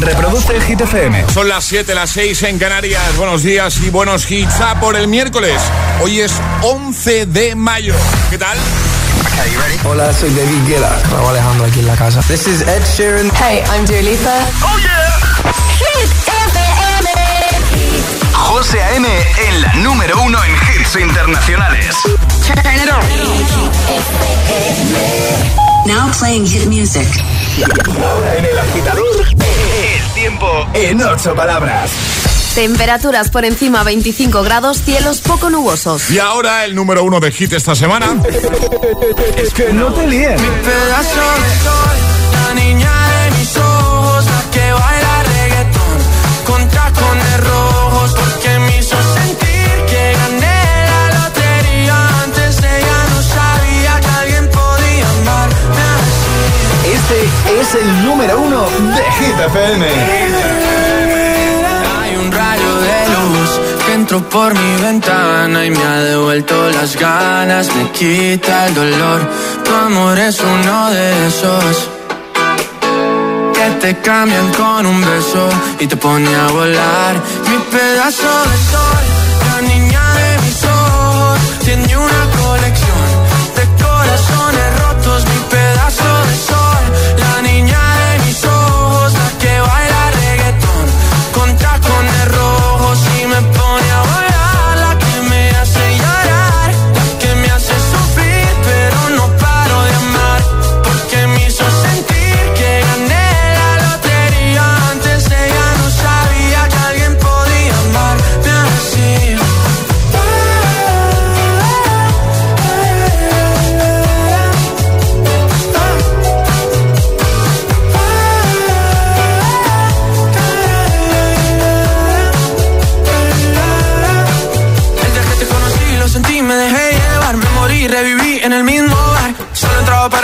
Reproduce Hit FM. Son las 7, las 6 en Canarias. Buenos días y buenos hits a por el miércoles. Hoy es 11 de mayo. ¿Qué tal? Hola, soy David Guetta. Raúl Alejandro aquí en la casa. This is Ed Sheeran. Hey, I'm Dua Lipa. Oh yeah. Hit FM. José A.M. en la número uno en hits internacionales. Turn it on. Now playing hit music. Ahora en el agitador, el tiempo en ocho palabras. Temperaturas por encima 25 grados, cielos poco nubosos. Y ahora el número uno de hit esta semana. Es que no te líes. pedazo de sol, la niña de mis ojos, la que baila reggaetón, con tacones rojos, porque es el número uno de Hit. Hay un rayo de luz que entró por mi ventana y me ha devuelto las ganas, me quita el dolor. Tu amor es uno de esos que te cambian con un beso y te pone a volar. Mi pedazo de sol, la niña de mis ojos, tiene una colección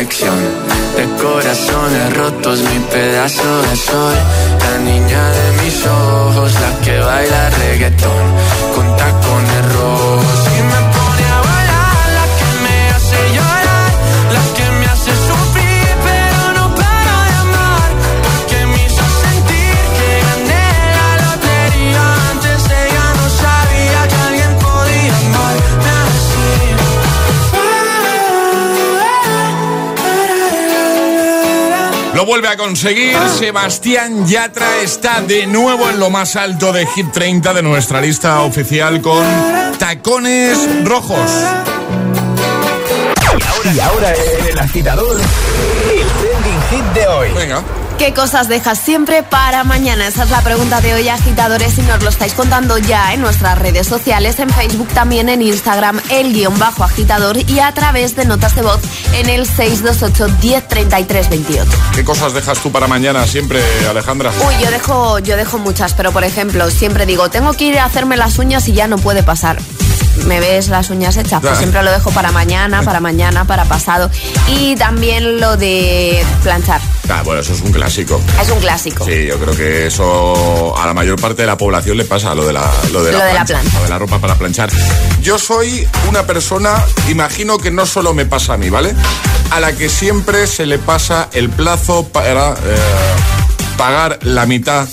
de corazones rotos. Mi pedazo de sol, la niña de mis ojos, la que baila reggaetón con tacones rojos. Y me Lo vuelve a conseguir. Sebastián Yatra está de nuevo en lo más alto de Hit 30 de nuestra lista oficial con Tacones Rojos. Y ahora en el agitador, el trending hit de hoy. Venga. ¿Qué cosas dejas siempre para mañana? Esa es la pregunta de hoy, agitadores, y nos lo estáis contando ya en nuestras redes sociales, en Facebook, también en Instagram, el guion bajo agitador y a través de notas de voz en el 628 1033 28. ¿Qué cosas dejas tú para mañana siempre, Alejandra? Uy, yo dejo, yo dejo muchas, pero por ejemplo, siempre digo, tengo que ir a hacerme las uñas y ya no puede pasar. ¿Me ves las uñas hechas? Pues siempre lo dejo para mañana, para mañana, para pasado. Y también lo de planchar. Ah, bueno, eso es un clásico. Es un clásico. Sí, yo creo que eso a la mayor parte de la población le pasa, lo de la, lo de Lo la, de la plancha, plancha. lo de la ropa para planchar. Yo soy una persona, imagino que no solo me pasa a mí, ¿vale? A la que siempre se le pasa el plazo para eh, pagar la mitad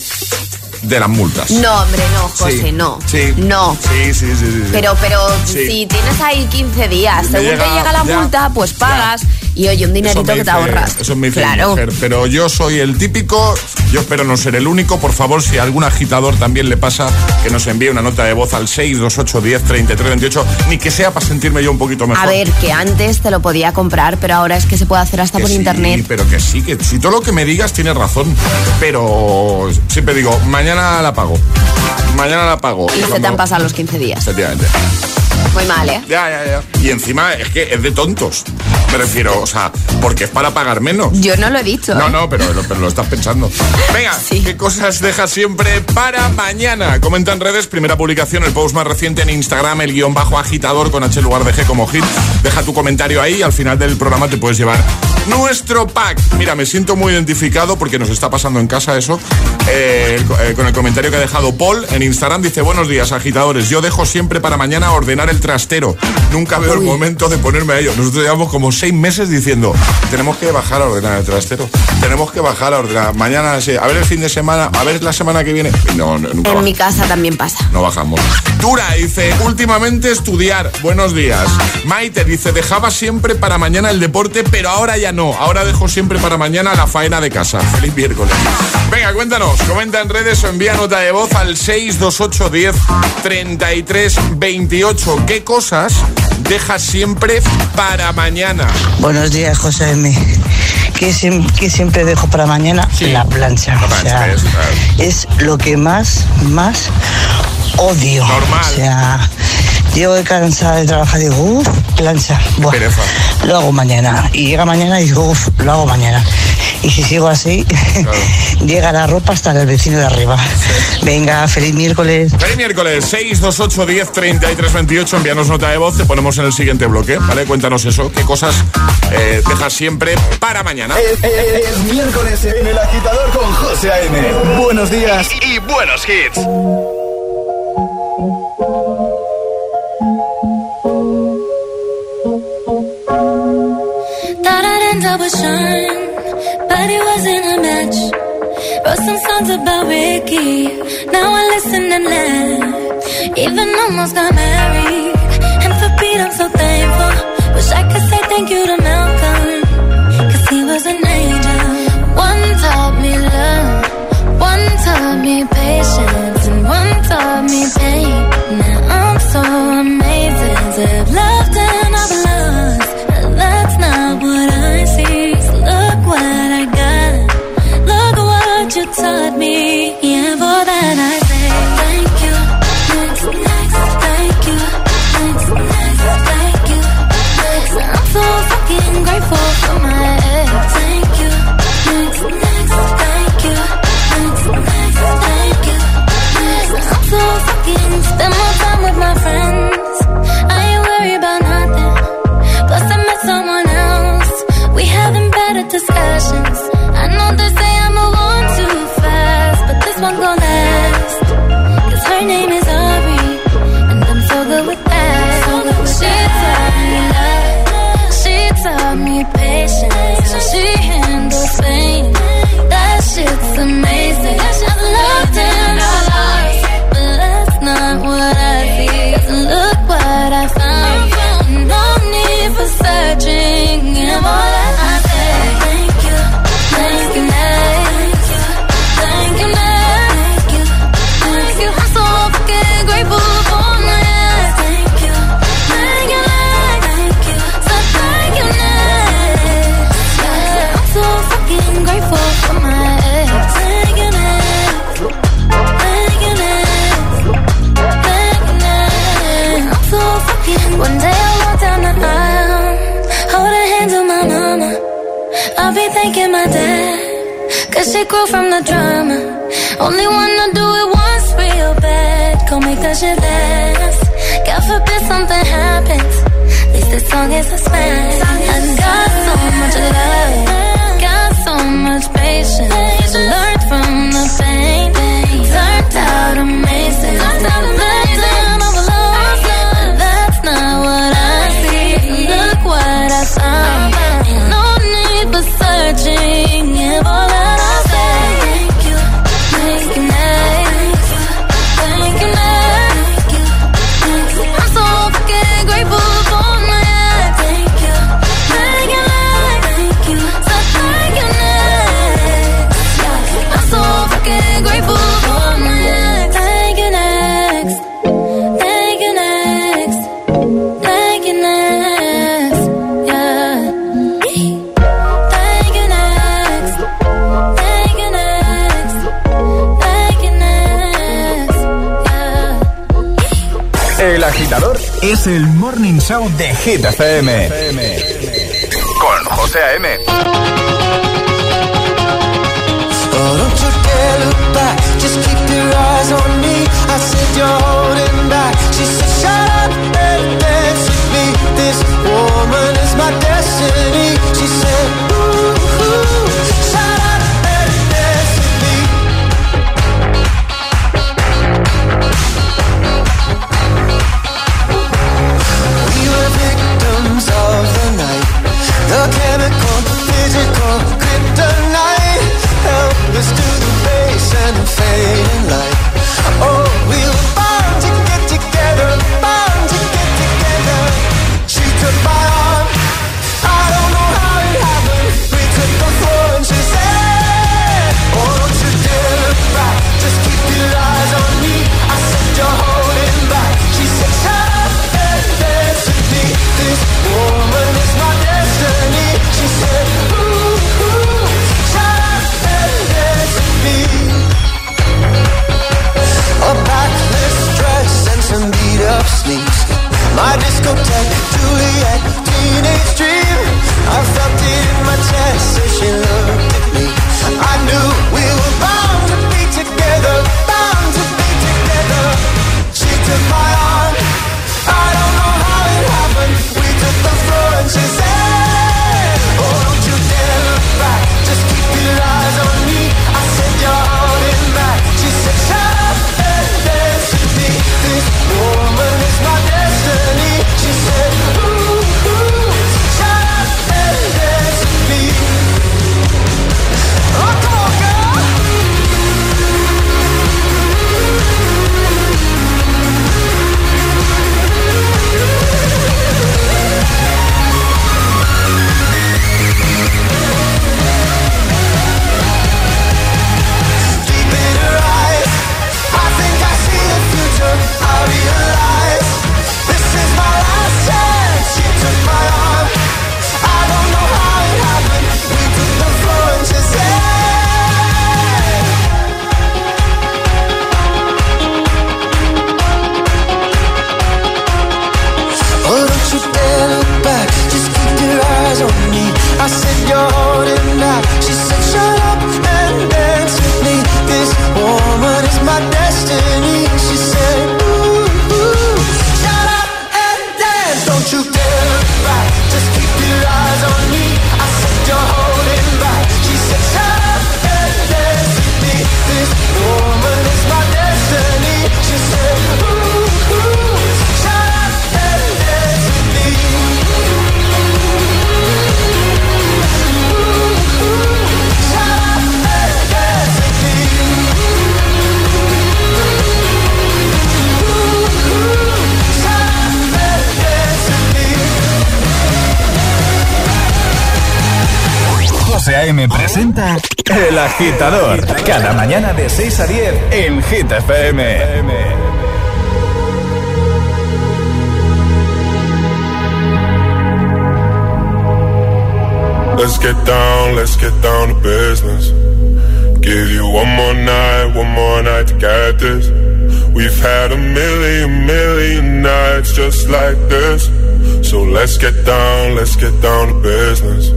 de las multas. No, hombre, no, José, Sí, no. sí. No. Sí, sí, sí. sí, sí. Pero, pero Sí. si tienes ahí 15 días, según llega- te llega la ya, multa, pues ya. pagas y oye, un dinerito que te dice- ahorras. Eso me dice claro. mujer, pero yo soy el típico, yo espero no ser el único, por favor, si a algún agitador también le pasa, que nos envíe una nota de voz al 628 10 33 28, ni que sea para sentirme yo un poquito mejor. A ver, que antes te lo podía comprar, pero ahora es que se puede hacer hasta Que por sí, internet. pero que sí, que si todo lo que me digas tienes razón. Pero siempre digo, mañana la pago. Mañana la pago. Y se te han pasado los 15 días. Efectivamente. Muy mal, ¿eh? Ya, ya, ya. Y encima es que es de tontos. Me refiero, o sea, porque es para pagar menos. Yo no lo he dicho. No, ¿eh? no, pero, lo- pero lo estás pensando. Venga, Sí. ¿qué cosas dejas siempre para mañana? Comenta en redes, primera publicación, el post más reciente en Instagram, el guion bajo agitador con H lugar de G como hit. Deja tu comentario ahí y al final del programa te puedes llevar nuestro pack. Mira, me siento muy identificado porque nos está pasando en casa eso. Eh, eh, con el comentario que ha dejado Paul en Instagram dice, buenos días agitadores, yo dejo siempre para mañana ordenar el trastero. Nunca veo el momento de ponerme a ello. Nosotros llevamos como seis meses diciendo, tenemos que bajar a ordenar el trastero. Tenemos que bajar a ordenar. Mañana, a ver el fin de semana, a ver la semana que viene. No, no, nunca En baja- mi casa también pasa. no bajamos. Dura dice, últimamente estudiar. Buenos días. Maite dice, dejaba siempre para mañana el deporte, pero ahora ya no. Ahora dejo siempre para mañana la faena de casa. Feliz miércoles. Venga, cuéntanos. Comenta en redes o envía nota de voz al 628 10 33 28. ¿Qué cosas dejas siempre para mañana? Buenos días, José M. ¿Qué, siem- qué siempre dejo para mañana? Sí. La plancha. La O plancha, sea, es, claro. es lo que más, más odio. Normal. O sea, llego de cansada de trabajar y digo, uff, plancha. Buah, pereza. Lo hago mañana. Y llega mañana y digo, uff, lo hago mañana. Y si sigo así, llega la ropa hasta el vecino de arriba. Venga, feliz miércoles. Feliz miércoles, 628 10 33 28. Envíanos nota de voz, te ponemos en el siguiente bloque, ¿vale? Cuéntanos eso. ¿Qué cosas eh, dejas siempre para mañana? Es, es- es miércoles en el agitador con José A.M. Buenos días y buenos hits. Up with Sean, but it wasn't a match. Wrote some songs about Ricky, now I listen and laugh. Even almost got married, and for Pete I'm so thankful. Wish I could say thank you to Malcolm, cause he was an angel. One taught me love, one taught me patience, and one taught me pain. Show de Hit FM. Con José A.M. The chemical, physical, kryptonite. Helpless to the base and the fading light. Presenta El Agitador. Cada mañana de 6 a 10 en Hit FM. Let's get down, let's get down to business. Give you one more night, one more night to get this. We've had a million, million nights just like this. So let's get down, let's get down to business.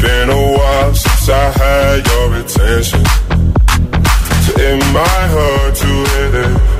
Been a while since I had your attention. So it might hurt to hit it.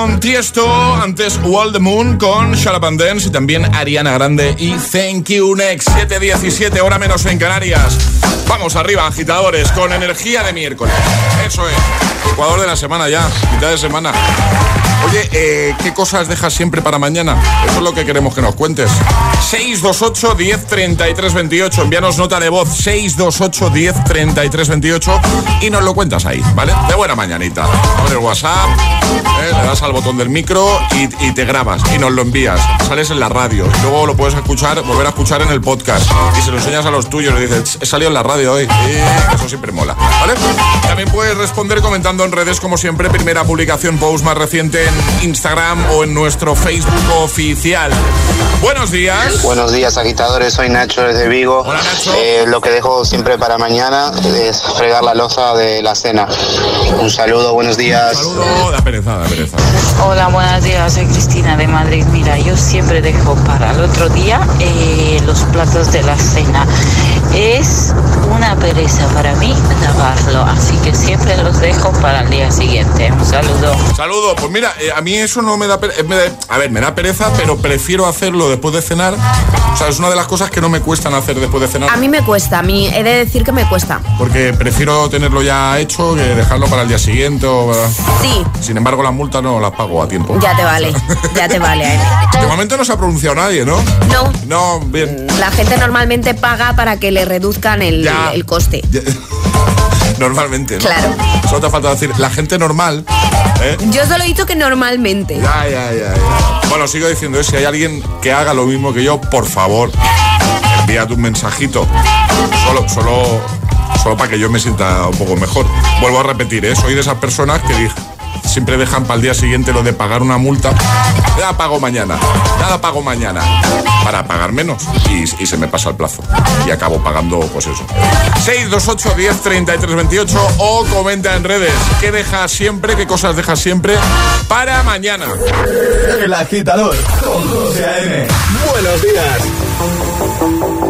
Con Tiesto, antes Wall the Moon con Dance y también Ariana Grande y Thank You Next 717, hora menos en Canarias. Vamos arriba, agitadores, con energía de miércoles. Eso es. Ecuador de la semana ya, mitad de semana. Oye, eh, ¿qué cosas dejas siempre para mañana? Eso es lo que queremos que nos cuentes. 628 10 33 28. Envíanos nota de voz 628 10 33 28 y nos lo cuentas ahí, ¿vale? De buena mañanita. Con el WhatsApp, eh, le das al botón del micro y, te grabas y nos lo envías. Sales en la radio. Luego lo puedes escuchar, volver a escuchar en el podcast. Y se lo enseñas a los tuyos. Le dices, he salido en la radio hoy. Eso siempre mola, ¿vale? También puedes responder comentando en redes, como siempre, primera publicación post más reciente en Instagram o en nuestro Facebook oficial. Buenos días. Buenos días, agitadores. Soy Nacho desde Vigo. Hola, Nacho. Eh, lo que dejo siempre para mañana es fregar la loza de la cena. Un saludo, buenos días. Un saludo, da pereza, da pereza. Hola, buenos días. Soy Cristina de Madrid. Mira, yo siempre dejo para el otro día eh, los platos de la cena. Es una pereza para mí lavarlo, así que siempre los dejo para el día siguiente. Un saludo. Saludo. Pues mira, eh, a mí eso no me da pereza. A ver, me da pereza, pero prefiero hacerlo después de cenar. O sea, es una de las cosas que no me cuestan hacer después de cenar. A mí me cuesta, a mí he de decir que me cuesta. Porque prefiero tenerlo ya hecho que dejarlo para el día siguiente. O... Sí. Sin embargo, las multas no las pago a tiempo. Ya te vale, ya te vale. ¿eh? De momento no se ha pronunciado nadie, ¿no? No. No, bien. La gente normalmente paga para que le reduzcan el, Ya. el coste. Ya. Normalmente, ¿no? Claro. Solo te falta decir, la gente normal. ¿eh? Yo solo he dicho que normalmente. Ya, ya, ya, ya. Bueno, sigo diciendo, ¿eh? si hay alguien que haga lo mismo que yo, por favor, envíate un mensajito. Solo, solo, solo para que yo me sienta un poco mejor. Vuelvo a repetir, ¿eh? soy de esas personas que dije, siempre dejan para el día siguiente lo de pagar una multa. Ya pago mañana, nada pago mañana. Para pagar menos y, y se me pasa el plazo. Y acabo pagando, pues eso. 628 10 33 28 o comenta en redes. ¿Qué dejas siempre? ¿Qué cosas dejas siempre para mañana? El agitador con José A.M. Buenos días.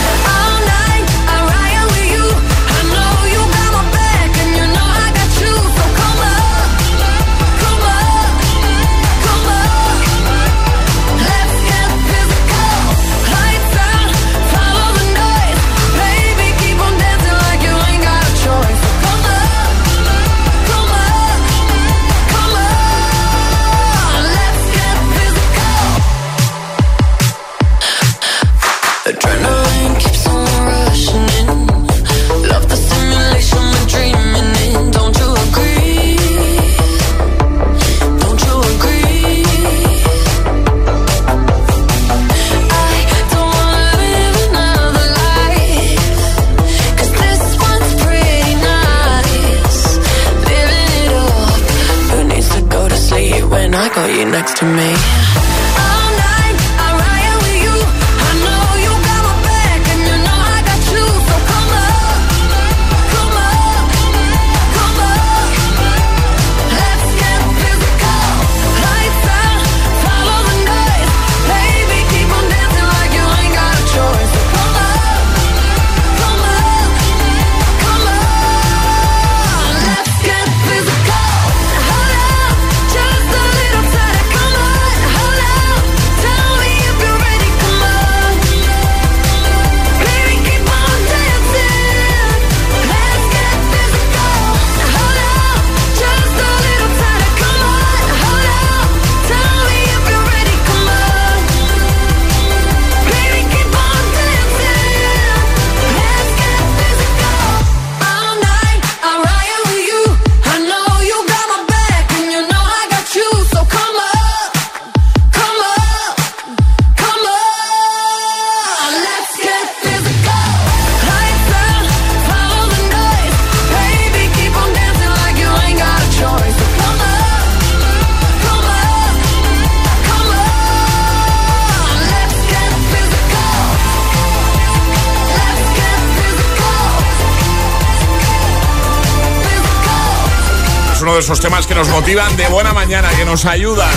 Esos temas que nos motivan de buena mañana, que nos ayudan.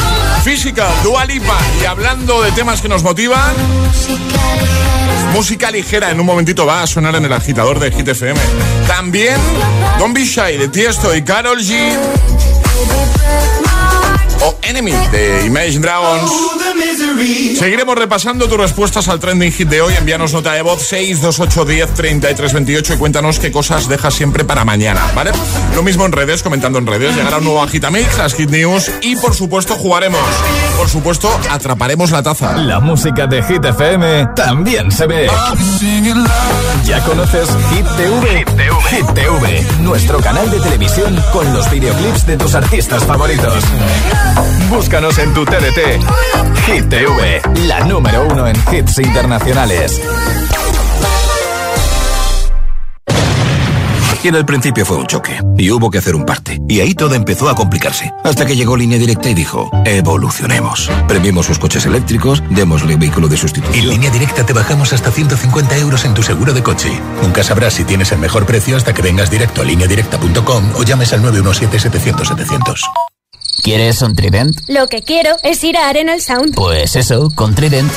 Physical, Dua Lipa. Y hablando de temas que nos motivan, música ligera en un momentito va a sonar en el agitador de Hit FM. También Don't Be Shy de Tiesto y Carol G. O Enemy de Imagine Dragons. Seguiremos repasando tus respuestas al trending hit de hoy. Envíanos nota de voz 628 10 33 28 y cuéntanos qué cosas dejas siempre para mañana, ¿vale? Lo mismo en redes, comentando en redes. Llegará un nuevo Agitamix, las Hit News y por supuesto jugaremos. Por supuesto, atraparemos la taza. La música de Hit FM también se ve. ¿Ya conoces Hit TV? Hit TV, nuestro canal de televisión con los videoclips de tus artistas favoritos. Búscanos en tu TDT. Hit TV, la número uno en hits internacionales. Y en el principio fue un choque, y hubo que hacer un parte. Y ahí todo empezó a complicarse. Hasta que llegó Línea Directa y dijo, evolucionemos. Premiemos sus coches eléctricos, démosle vehículo de sustitución. En Línea Directa te bajamos hasta 150 euros en tu seguro de coche. Nunca sabrás si tienes el mejor precio hasta que vengas directo a lineadirecta.com o llames al 917-700-700. ¿Quieres un Trident? Lo que quiero es ir a Arenal Sound. Pues eso, con Trident.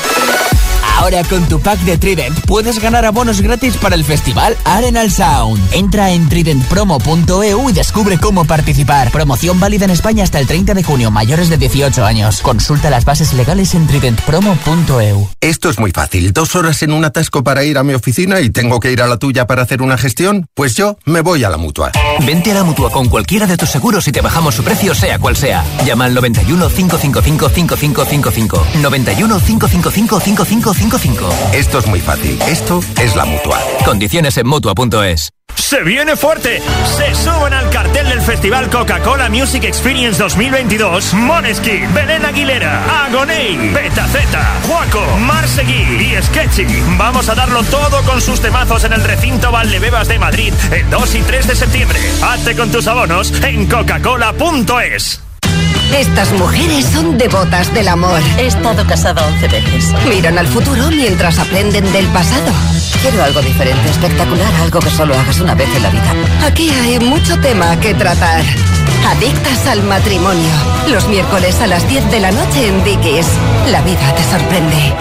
Ahora con tu pack de Trident puedes ganar abonos gratis para el festival Arenal Sound. Entra en tridentpromo.eu y descubre cómo participar. Promoción válida en España hasta el 30 de junio, mayores de 18 años. Consulta las bases legales en tridentpromo.eu. Esto es muy fácil. Dos horas en un atasco para ir a mi oficina y tengo que ir a la tuya para hacer una gestión. Pues yo me voy a la mutua. Vente a la mutua con cualquiera de tus seguros y te bajamos su precio, sea cual sea. Llama al 91 555 5555. 91 555 5555. Esto es muy fácil. Esto es la mutua. Condiciones en mutua.es. Se viene fuerte. Se suben al cartel del Festival Coca-Cola Music Experience 2022 Moneski, Belén Aguilera, Agoney, Betaceta, Juaco, Marsegui y Sketchy. Vamos a darlo todo con sus temazos en el recinto Valdebebas de Madrid el 2 y 3 de septiembre. Hazte con tus abonos en coca-cola.es. Estas mujeres son devotas del amor. He estado casada 11 veces. Miran al futuro mientras aprenden del pasado. Quiero algo diferente, espectacular, algo que solo hagas una vez en la vida. Aquí hay mucho tema que tratar. Adictas al matrimonio. Los miércoles a las 10 de la noche en Dickies. La vida te sorprende.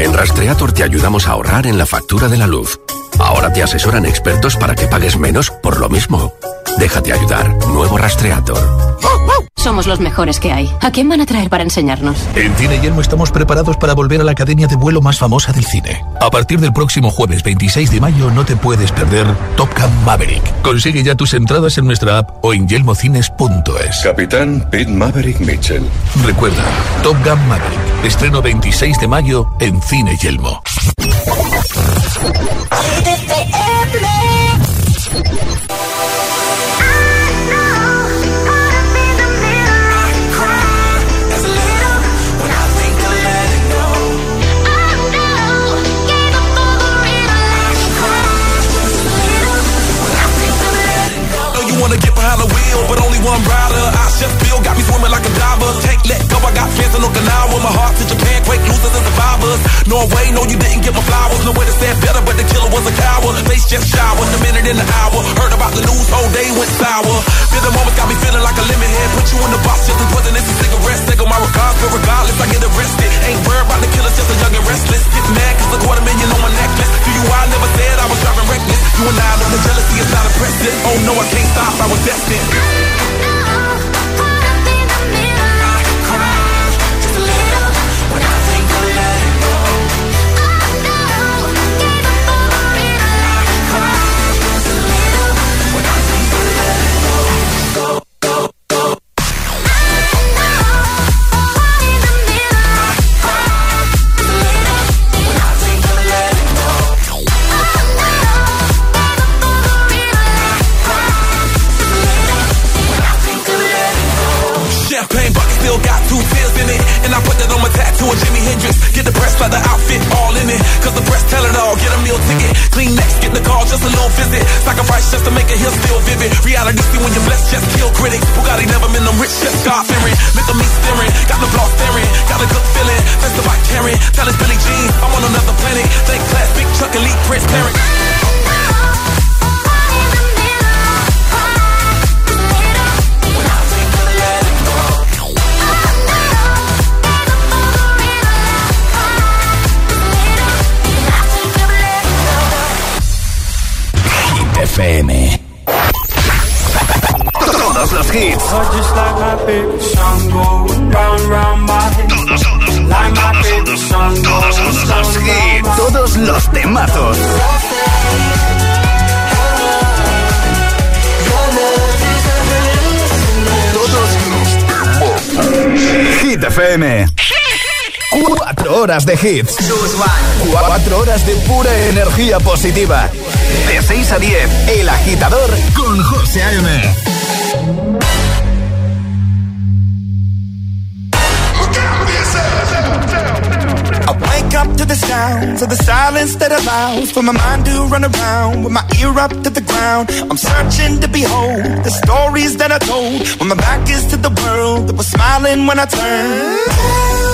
En Rastreator te ayudamos a ahorrar en la factura de la luz. Ahora te asesoran expertos para que pagues menos por lo mismo. Déjate ayudar. Nuevo Rastreator. Somos los mejores que hay. ¿A quién van a traer para enseñarnos? En Cine Yelmo estamos preparados para volver a la academia de vuelo más famosa del cine. A partir del próximo jueves 26 de mayo no te puedes perder Top Gun Maverick. Consigue ya tus entradas en nuestra app o en yelmocines.es. Capitán Pete Maverick Mitchell. Recuerda, Top Gun Maverick. Estreno 26 de mayo en Cine Yelmo. Face just showered, a minute in the hour. Heard about the news, whole day went sour. Feel the moment got me feeling like a lemon head. Put you in the box, just wasn't this a cigarette. Take on my regards, but regardless, I get arrested. Ain't worried about the killers, just a young and restless. Get mad, cause a quarter million on my necklace. To you, I never said I was driving reckless. You and I know the jealousy is not impressive. Oh no, I can't stop, I was destined. Just a little visit. Sacrifice just to make it here still vivid. Reality see when you're blessed, just kill critics. Bugatti never been them rich, just God fearing. Look at me staring, got the block staring. Got a good feeling, that's the bike carrying. Tell us Billy Jean, I'm on another planet. Think class, big truck, elite, transparent. FM. Todos los hits. Todos, todos, todos los hits. Todos los temazos. Todos los temazos. Hit FM. Cuatro horas de hits. Cuatro horas de pura energía positiva. De 6 a 10, El Agitador con José A.M. Up to the sounds of the silence that allows for my mind to run around with my ear up to the ground. I'm searching to behold the stories that I told when my back is to the world that was smiling when I turned.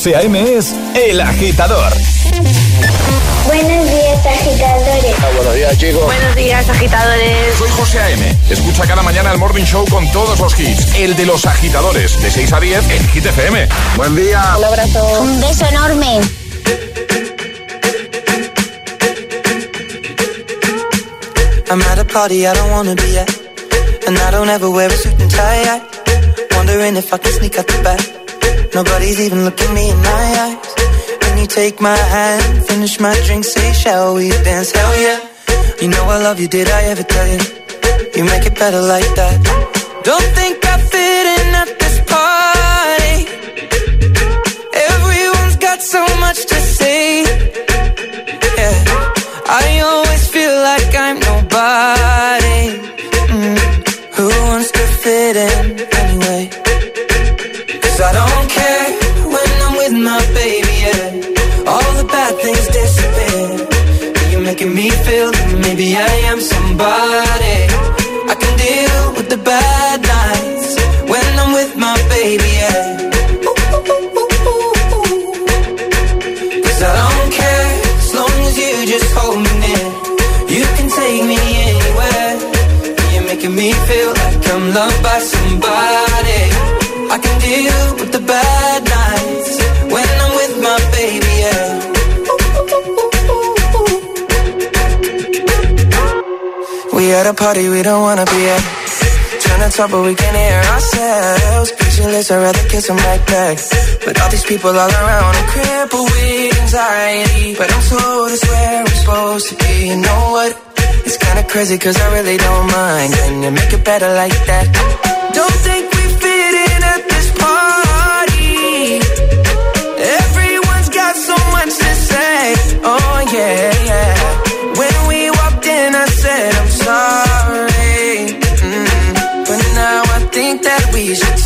14 a.m. es El Agitador. Buenos días, agitadores. Ah, buenos días, chicos. Buenos días, agitadores. Soy José A.M. Escucha cada mañana el Morning Show con todos los hits. El de los agitadores, de 6 a 10 en Hit FM. Buen día. Un abrazo. Un beso enorme. I'm at a party I don't wanna be at. And I don't ever wear a suit and tie. Wondering if I can sneak out the back. Nobody's even looking me in my eyes. When you take my hand, finish my drink, say, shall we dance? Hell yeah. You know I love you, did I ever tell you? You make it better like that. Don't think I fit in at this party. Everyone's got so much to say. Yeah. I always feel like I'm nobody. Mm. Who wants to fit in anyway? Maybe I am somebody. I can deal with the bad nights when I'm with my baby, yeah. Cause I don't care as long as you just hold me near. You can take me anywhere. You're making me feel like I'm loved by somebody. We at a party we don't wanna be at. on the top, but we can hear ourselves. Pictureless, I'd rather kiss them right back. But all these people all around, I'm crippled with anxiety. But I'm told it's where I'm supposed to be. You know what? It's kinda crazy, cause I really don't mind. Can you make it better like that? Don't think we fit in at this party. Everyone's got so much to say. Oh, yeah, yeah.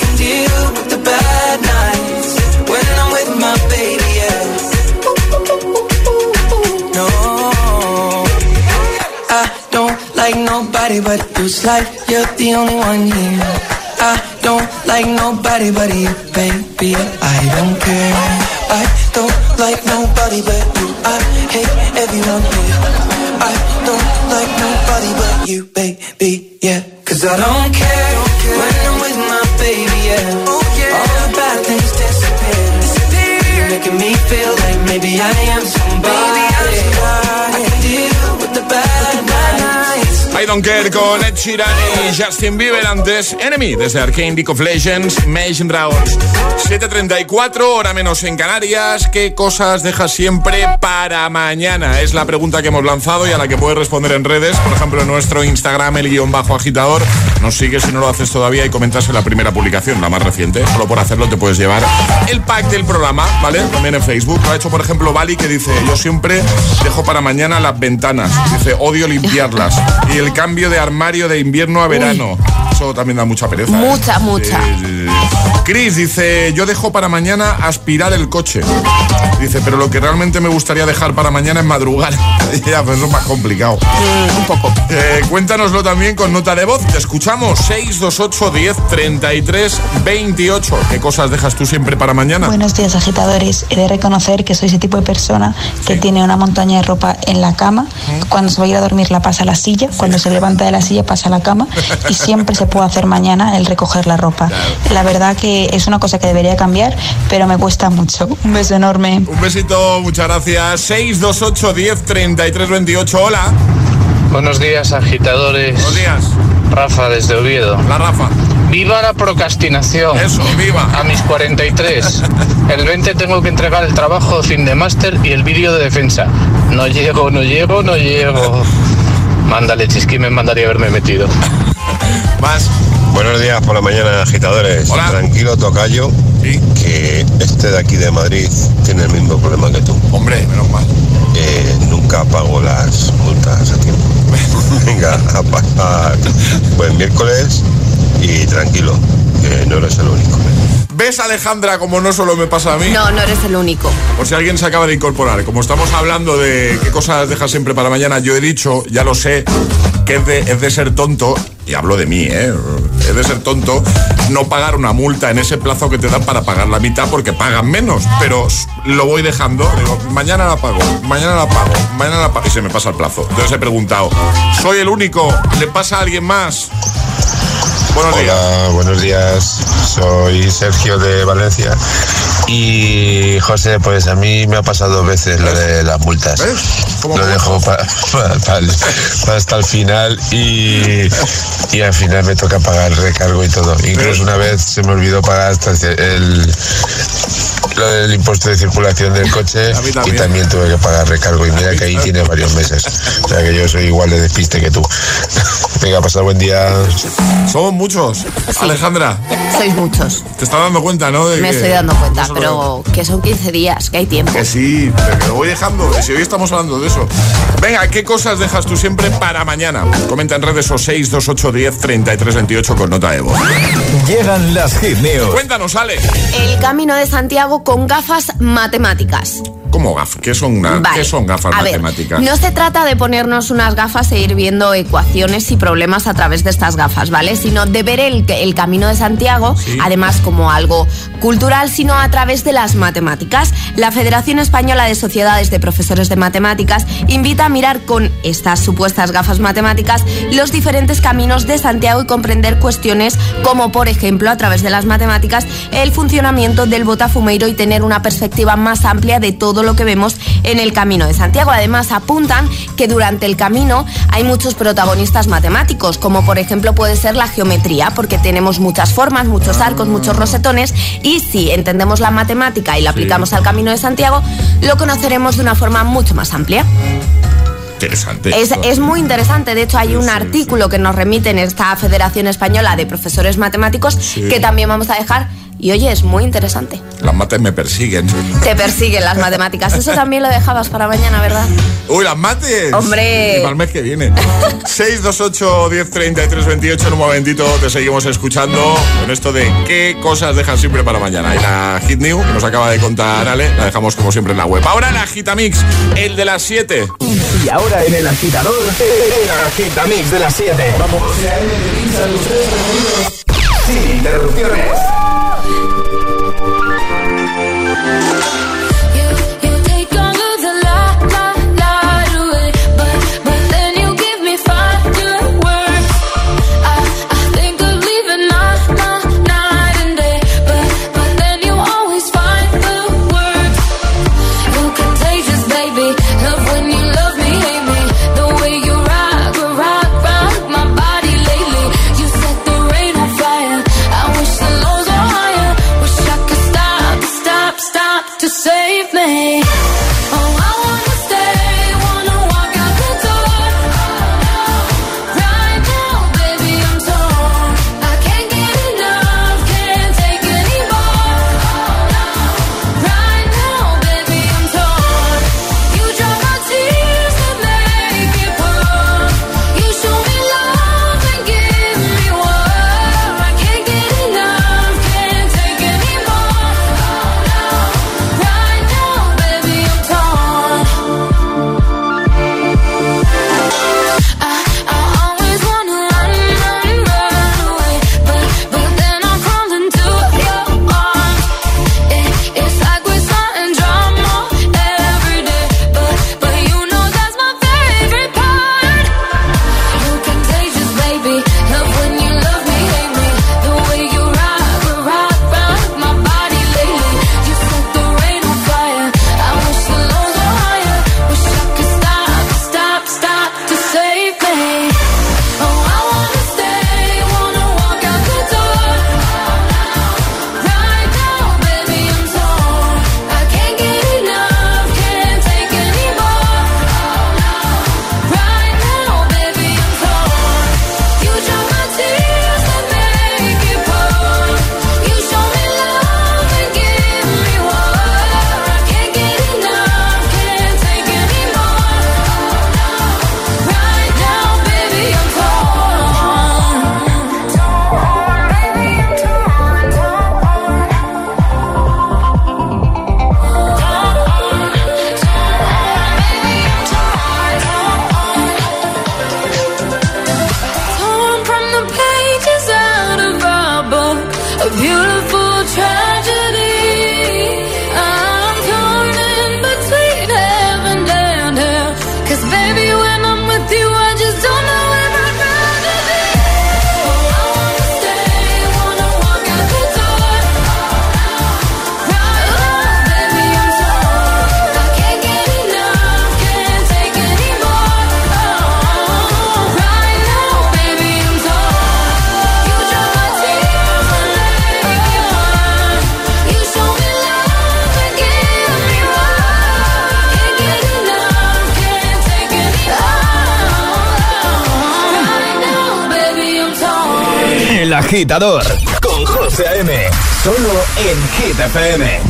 Can deal with the bad nights when I'm with my baby, yeah. No, I don't like nobody but you. Like you're the only one here. I don't like nobody but you, baby. I don't care. I don't like nobody but you. I hate everyone here. I don't like nobody but you, baby. Yeah, cause I don't Don't con Ed Sheeran y Justin Bieber antes Enemy desde Arcane League of Legends Imagine Dragons. 7.34 hora menos en Canarias. ¿Qué cosas dejas siempre para mañana? Es la pregunta que hemos lanzado y a la que puedes responder en redes. Por ejemplo en nuestro Instagram el guion bajo agitador. Nos sigues si no lo haces todavía y comentas en la primera publicación, la más reciente. Solo por hacerlo te puedes llevar el pack del programa, ¿vale? También en Facebook. Lo ha hecho por ejemplo Bali que dice Yo siempre dejo para mañana las ventanas Dice odio limpiarlas Y el cambio de armario de invierno a verano. Eso también da mucha pereza. ¿eh? Mucha, mucha. Chris dice, yo dejo para mañana aspirar el coche. Dice, pero lo que realmente me gustaría dejar para mañana es madrugar. ya, pues eso es más complicado. Mm, un poco. Eh, cuéntanoslo también con nota de voz. Te escuchamos 628 10 33 28. ¿Qué cosas dejas tú siempre para mañana? Buenos días, agitadores. He de reconocer que soy ese tipo de persona que tiene una montaña de ropa en la cama. Cuando se va a ir a dormir la pasa a la silla. Cuando se levanta de la silla pasa a la cama. Y siempre se puede hacer mañana el recoger la ropa. La verdad que es una cosa que debería cambiar, pero me cuesta mucho. Un beso enorme. Un besito, muchas gracias. 628 10 33 28. Hola. Buenos días, agitadores. Buenos días. Rafa desde Oviedo. La Rafa. Viva la procrastinación. Eso, viva. A mis 43. El 20 tengo que entregar el trabajo fin de máster y el vídeo de defensa. No llego, no llego, no llego. Mándale, chisqui, me mandaría haberme metido. Más. Buenos días por la mañana, agitadores. Hola. Tranquilo, tocayo. Que este de aquí de Madrid tiene el mismo problema que tú. Hombre, menos mal. Eh, nunca pago las multas a tiempo. Venga, a pasar buen miércoles y tranquilo, que no eres el único. ¿Ves, Alejandra, como no solo me pasa a mí? No, no eres el único. Por si alguien se acaba de incorporar, como estamos hablando de qué cosas dejas siempre para mañana, yo he dicho, ya lo sé, que es de, es de ser tonto, y hablo de mí, ¿eh? Es de ser tonto no pagar una multa en ese plazo que te dan para pagar la mitad porque pagan menos, pero lo voy dejando, digo, mañana la pago, mañana la pago, mañana la pago, y se me pasa el plazo. Entonces he preguntado, ¿soy el único? ¿Le pasa a alguien más? Buenos Hola, días. buenos días. Soy Sergio de Valencia. Y José, pues a mí me ha pasado dos veces lo de las multas. Lo dejo pa- pa- pa- pa- hasta el final y, y al final me toca pagar el recargo y todo. Incluso una vez se me olvidó pagar hasta el, lo del impuesto de circulación del coche mí y también. también tuve que pagar recargo. Y mira que ahí tiene varios meses. O sea que yo soy igual de despiste que tú. Venga, pasar buen día. Somos muchos. Alejandra, Sois muchos. te estás dando cuenta, ¿no? De Me que- estoy dando cuenta, no pero que son 15 días, que hay tiempo. Que sí, pero que lo voy dejando. Si hoy estamos hablando de eso. Venga, ¿qué cosas dejas tú siempre para mañana? Comenta en redes o 628 10 33 28 con nota de voz. Llegan las hit news. Cuéntanos, Ale. El camino de Santiago con gafas matemáticas. Como gafas. ¿Qué son, ¿qué son gafas matemáticas? no se trata de ponernos unas gafas e ir viendo ecuaciones y problemas a través de estas gafas, ¿vale? Sino de ver el, el camino de Santiago, además como algo cultural, sino a través de las matemáticas. La Federación Española de Sociedades de Profesores de Matemáticas invita a mirar con estas supuestas gafas matemáticas los diferentes caminos de Santiago y comprender cuestiones como, por ejemplo, a través de las matemáticas, el funcionamiento del botafumeiro y tener una perspectiva más amplia de todo lo que vemos en el Camino de Santiago. Además, apuntan que durante el camino hay muchos protagonistas matemáticos, como por ejemplo puede ser la geometría, porque tenemos muchas formas, muchos arcos, muchos rosetones, y si entendemos la matemática y la aplicamos al Camino de Santiago, lo conoceremos de una forma mucho más amplia. Interesante. Es, muy interesante. De hecho, hay un artículo que nos remite en esta Federación Española de Profesores Matemáticos que también vamos a dejar y oye, es muy interesante. Las mates me persiguen. Te persiguen las matemáticas. Eso también lo dejabas para mañana, ¿verdad? Uy, las mates. Hombre. Y para el mes que viene. 628 1033 28 en un momentito te seguimos escuchando con esto de qué cosas dejan siempre para mañana. Y la Hit New que nos acaba de contar Ale, la dejamos como siempre en la web. Ahora la Agitamix, el de las 7. Y ahora en el agitador, el Agitamix de las 7. Vamos. Sin interrupciones. Thank you. Agitador con José A.M. Solo en Hit FM.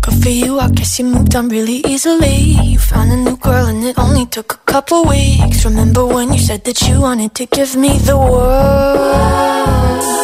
Good for you, I guess you moved on really easily. You found a new girl and it only took a couple weeks. Remember when you said that you wanted to give me the world?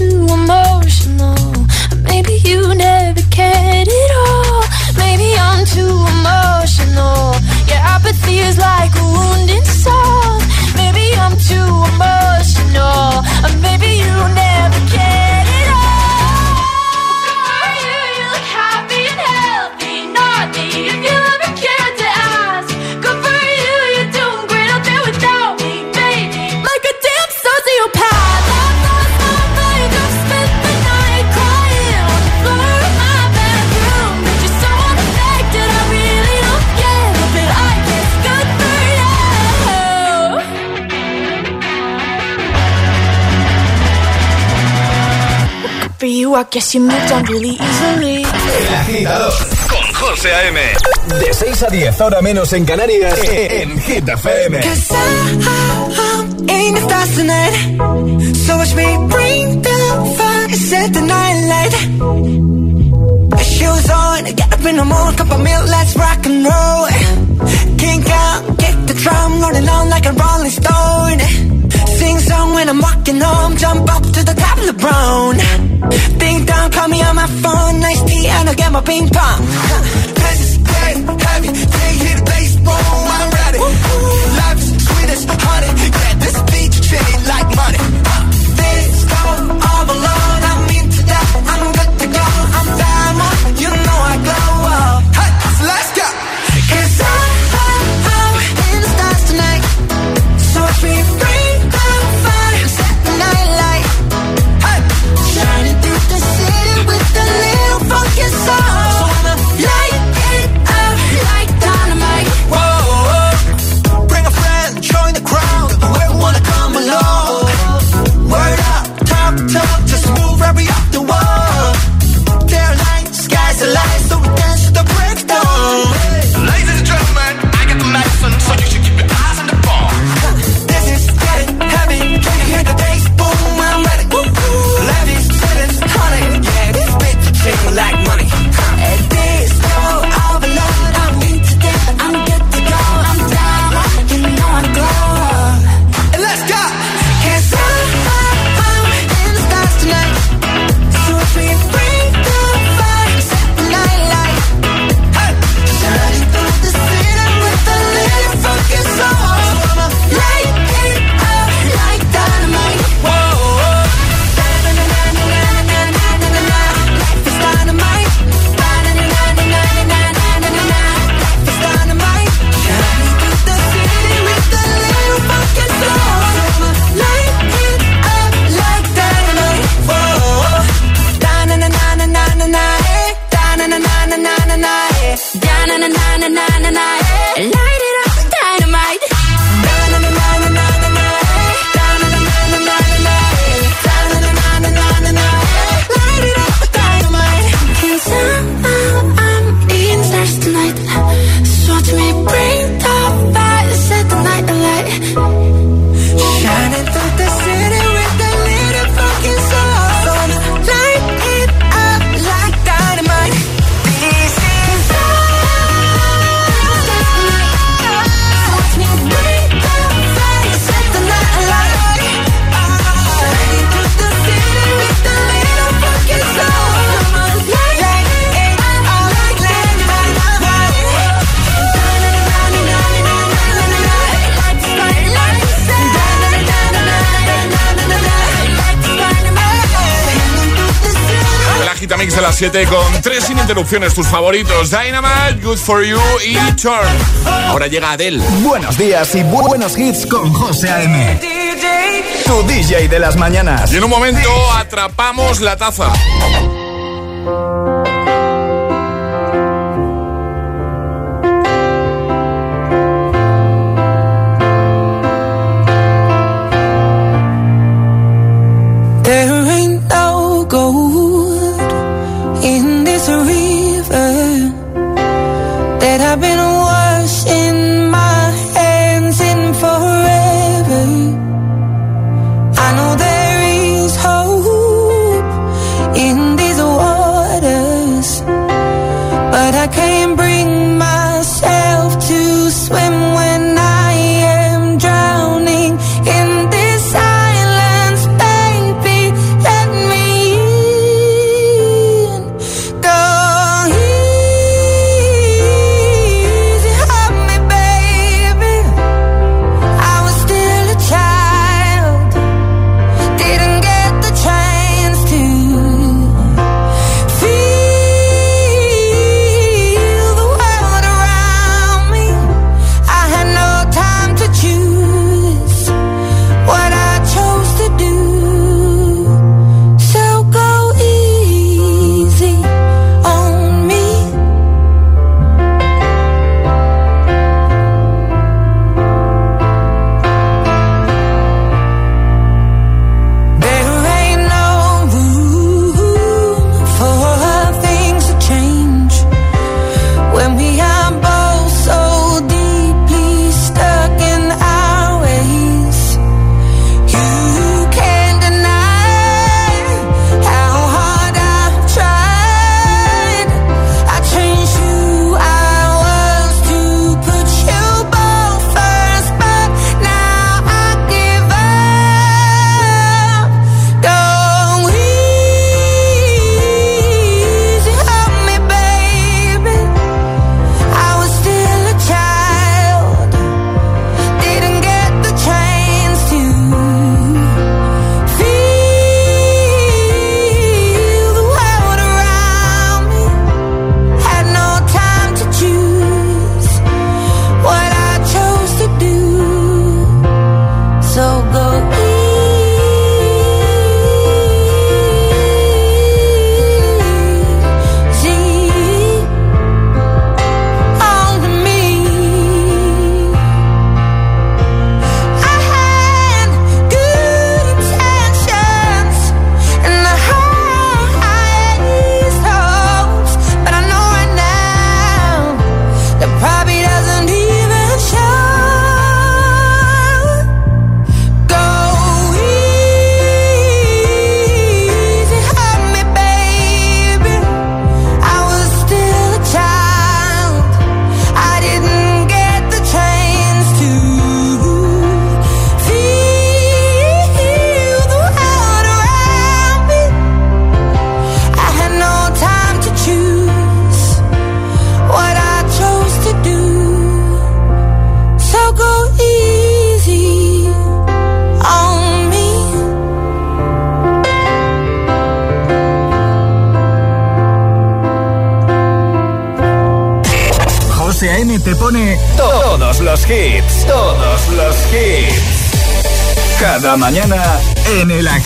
too emotional. Maybe you never cared at all. Maybe I'm too emotional. Your apathy is like a wounded soul. Maybe I'm too emotional. Or maybe you never. Guess you moved on really easily. El agitador con José A.M. De 6 a 10, ahora menos en Canarias, en Hit FM. Cause I, I ain't fast tonight. So watch me bring the fire, set the night light. Shoes on, get up in the morning, cup of milk, let's rock and roll. Kink out, kick the drum, rolling on like a rolling stone. Sing song when I'm walking home, jump up to the top of the brown. Ding dong, call me on my phone, nice tea, and I'll get my ping pong. This is dead heavy, can't hit the bass, boom, I'm ready. Life's sweet as honey, yeah, this beach chain like money. This go 7 con tres sin interrupciones, tus favoritos. Dynamite, Good For You y Turn. Ahora llega Adele. Buenos días y buenos hits con José A.M. Tu DJ de las mañanas. Y en un momento atrapamos la taza.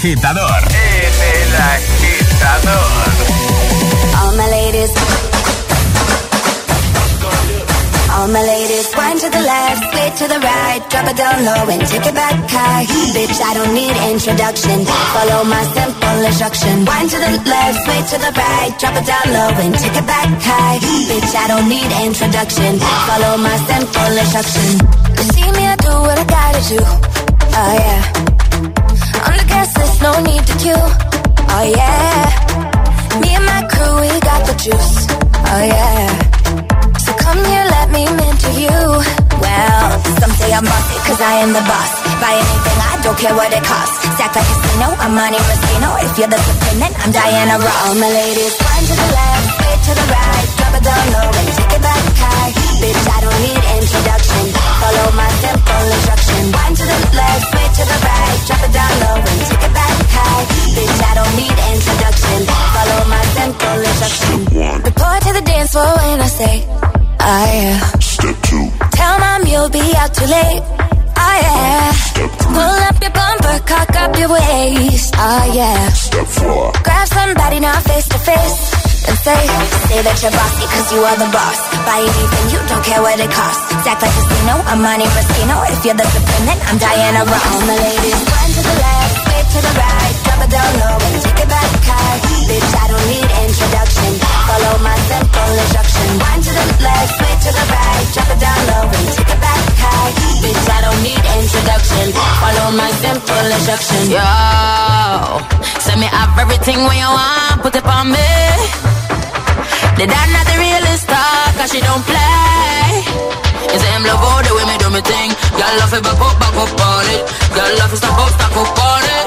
Agitador. En El Agitador. All my ladies. All my ladies, wind to the left, sway to the right, drop it down low and take it back high. Bitch, I don't need introduction. Follow my simple instruction. Wind to the left, sway to the right, drop it down low and take it back high. Bitch, I don't need introduction. Follow my simple instruction. You see me, I do what I gotta do. Oh yeah. No need to queue. Oh yeah. Me and my crew, we got the juice. Oh yeah. So come here, let me mentor you. Well, some say I'm bossy, cause I am the boss. Buy anything, I don't care what it costs. Stack like a casino, I'm Monte Rustino. If you're the supreme, then I'm Diana Ross. All my ladies, one to the left, straight to the right. Drop it down low and take it back high. Bitch, I don't need introduction. Follow my simple instruction. One to the left, straight to the right. Drop it down low and take it back high. Bitch, I don't need introduction. Follow my simple instruction. Report to the dance floor when I say, oh yeah. Step two. Tell mom you'll be out too late. Oh yeah. Step three. Pull up your bumper, cock up your waist. Oh yeah. Step four. Grab somebody now face to face. And say, say that you're bossy cause you are the boss Buy anything, you don't care what it costs Act like a casino, I'm Monte Moschino If you're the supreme, then I'm Diana Ross All my ladies, run to the left to the right, drop it down low and take it back high. Bitch, I don't need introduction. Follow my simple instruction. To the left, switch to the right, drop it down low and take it back high. Bitch, I don't need introduction. Follow my simple instruction. Yo, me everything you want, put me. Not the realest star, cause she don't play. You say I'm love all the way me do me thing. Y'all love it, back up, back up on it. Y'all love it, stop up, stop up on it.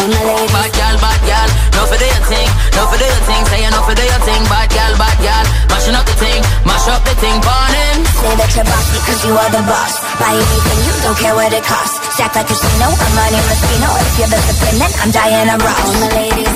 Bad gal, bad gal, no for the thing, no for the other thing. Say you no for the thing, bad gal, bad gal. Mashing up the thing, mash up the thing, burning. Say that you're bossy cause you are the boss. Buy anything, you don't care what it costs. Stack like a casino, I'm Monte Rustino. If you're the supreme, then I'm Diana Ross. All the ladies,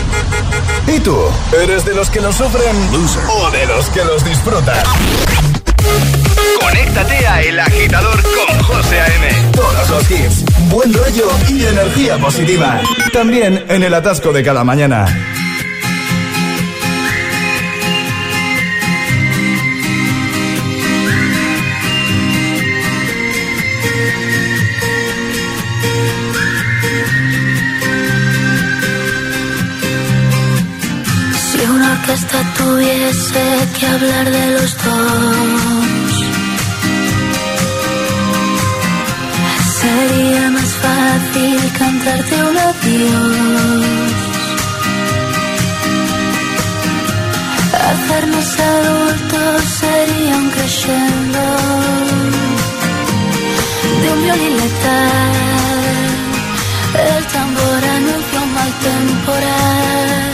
¿Y tú? ¿Eres de los que los sufren o de los que los disfrutan? Conéctate a El Agitador con José A.M. Todos los hits, buen rollo y energía positiva. También en el atasco de cada mañana. Una orquesta tuviese que hablar de los dos, sería más fácil cantarte un adiós. Hacernos adultos sería un crescendo de un violín letal. El tambor anuncia un mal temporal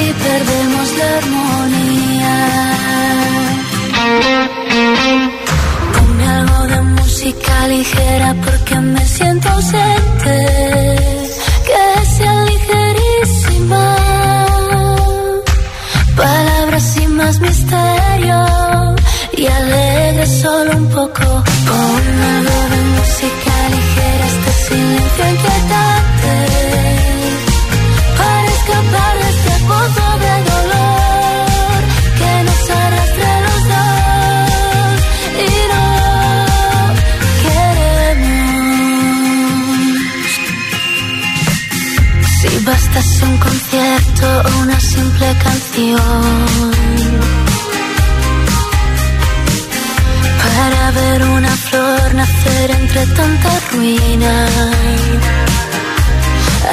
y perdemos la armonía. Ponme algo de música ligera porque me siento ausente. Que sea ligerísima. Palabras sin más misterio y alegre solo un poco. Ponme algo Un concierto o una simple canción para ver una flor nacer entre tanta ruina.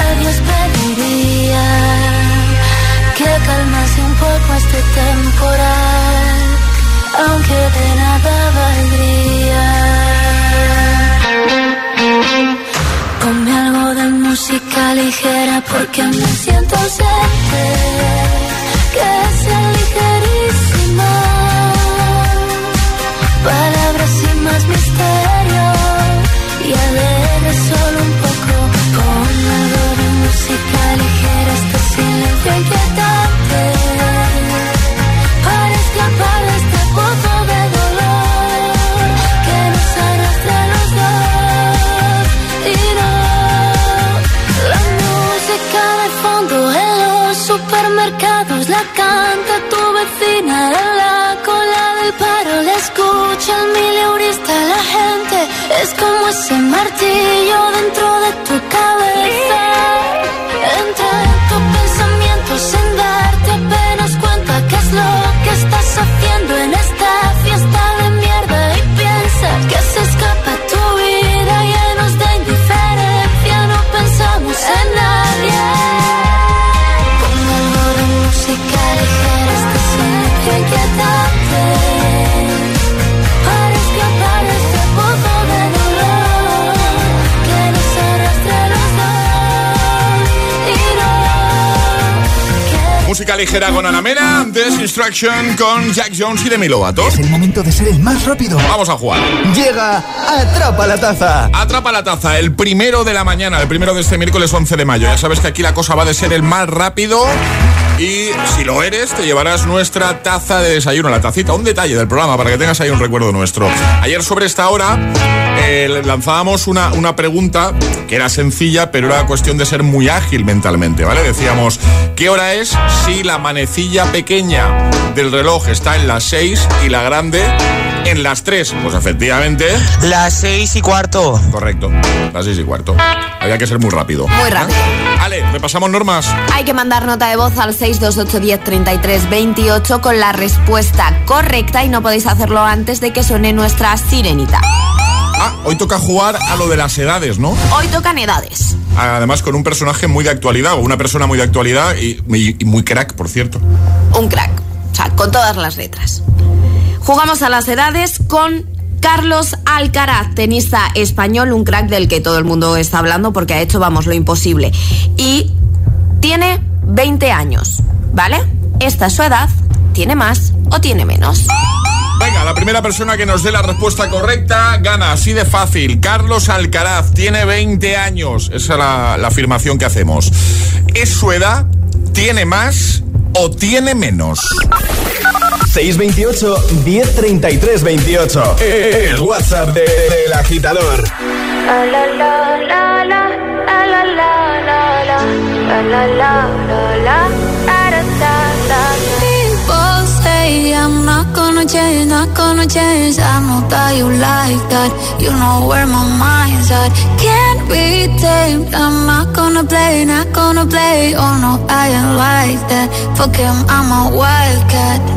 A Dios pediría que calmase un poco este temporal, aunque de nada valdría. Ponme algo de música ligera porque me siento ausente, que sea ligerísima. Palabras sin más misterio y alegre ese martillo dentro de tu música ligera con Ana Mena, Antes Instruction con Jack Jones y Demi Lovato. Es el momento de ser el más rápido. Vamos a jugar. Llega Atrapa la Taza. Atrapa la Taza, el primero de la mañana, el primero de este miércoles 11 de mayo. Ya sabes que aquí la cosa va de ser el más rápido y si lo eres, te llevarás nuestra taza de desayuno, la tacita, un detalle del programa para que tengas ahí un recuerdo nuestro. Ayer sobre esta hora eh, lanzábamos una, una pregunta que era sencilla, pero era cuestión de ser muy ágil mentalmente, ¿vale? Decíamos, ¿qué hora es si la manecilla pequeña del reloj está en las 6 y la grande en las 3? Pues efectivamente... Las 6 y cuarto. Correcto, las 6 y cuarto. Había que ser muy rápido. Muy rápido. Ale, repasamos normas. Hay que mandar nota de voz al 628103328 con la respuesta correcta y no podéis hacerlo antes de que suene nuestra sirenita. Ah, hoy toca jugar a lo de las edades, ¿no? Hoy tocan edades. Además con un personaje muy de actualidad, o una persona muy de actualidad y, y muy crack, por cierto. Un crack, o sea, con todas las letras. Jugamos a las edades con Carlos Alcaraz, tenista español, un crack del que todo el mundo está hablando porque ha hecho, vamos, lo imposible. Y tiene 20 años, ¿vale? Esta es su edad, ¿tiene más o tiene menos? Venga, la primera persona que nos dé la respuesta correcta gana, así de fácil. Carlos Alcaraz tiene 20 años. Esa es la, la afirmación que hacemos. ¿Es su edad? ¿Tiene más o tiene menos? 628 1033 28. El WhatsApp de, del agitador. say I'm not gonna change, not gonna change. I know that you like that. You know where my mind's at. Can't be tamed. I'm not gonna play, not gonna play. Oh no, I ain't like that. Fuck him, I'm a wildcat.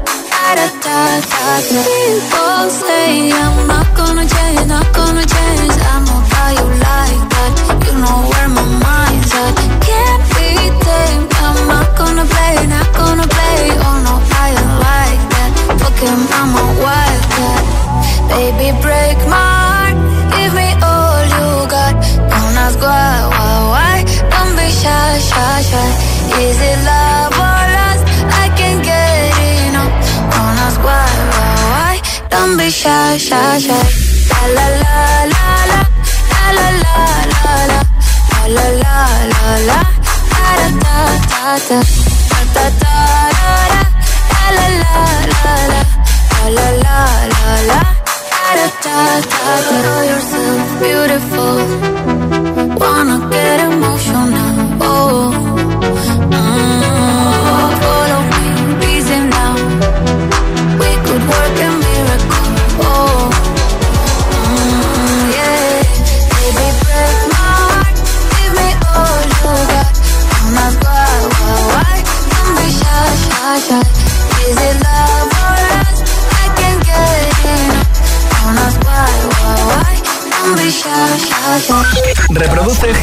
da da da da People say I'm not gonna change, not gonna change. I know how you like that. You know where my mind's at. Can't be tamed. I'm not gonna play, not gonna play. Oh no, I ain't like that. Fuck him, I'm a wildcat. Baby, break my heart. Give me all you got. Don't ask why, why, why. Don't be shy, shy, shy. Is it love Don't be shy, shy, shy. La la la la la la la la la la la la la la da da da da da da la la la la la la la la da da da da yourself beautiful Wanna get emotional Oh mm, Follow me, now We could work Reproduce el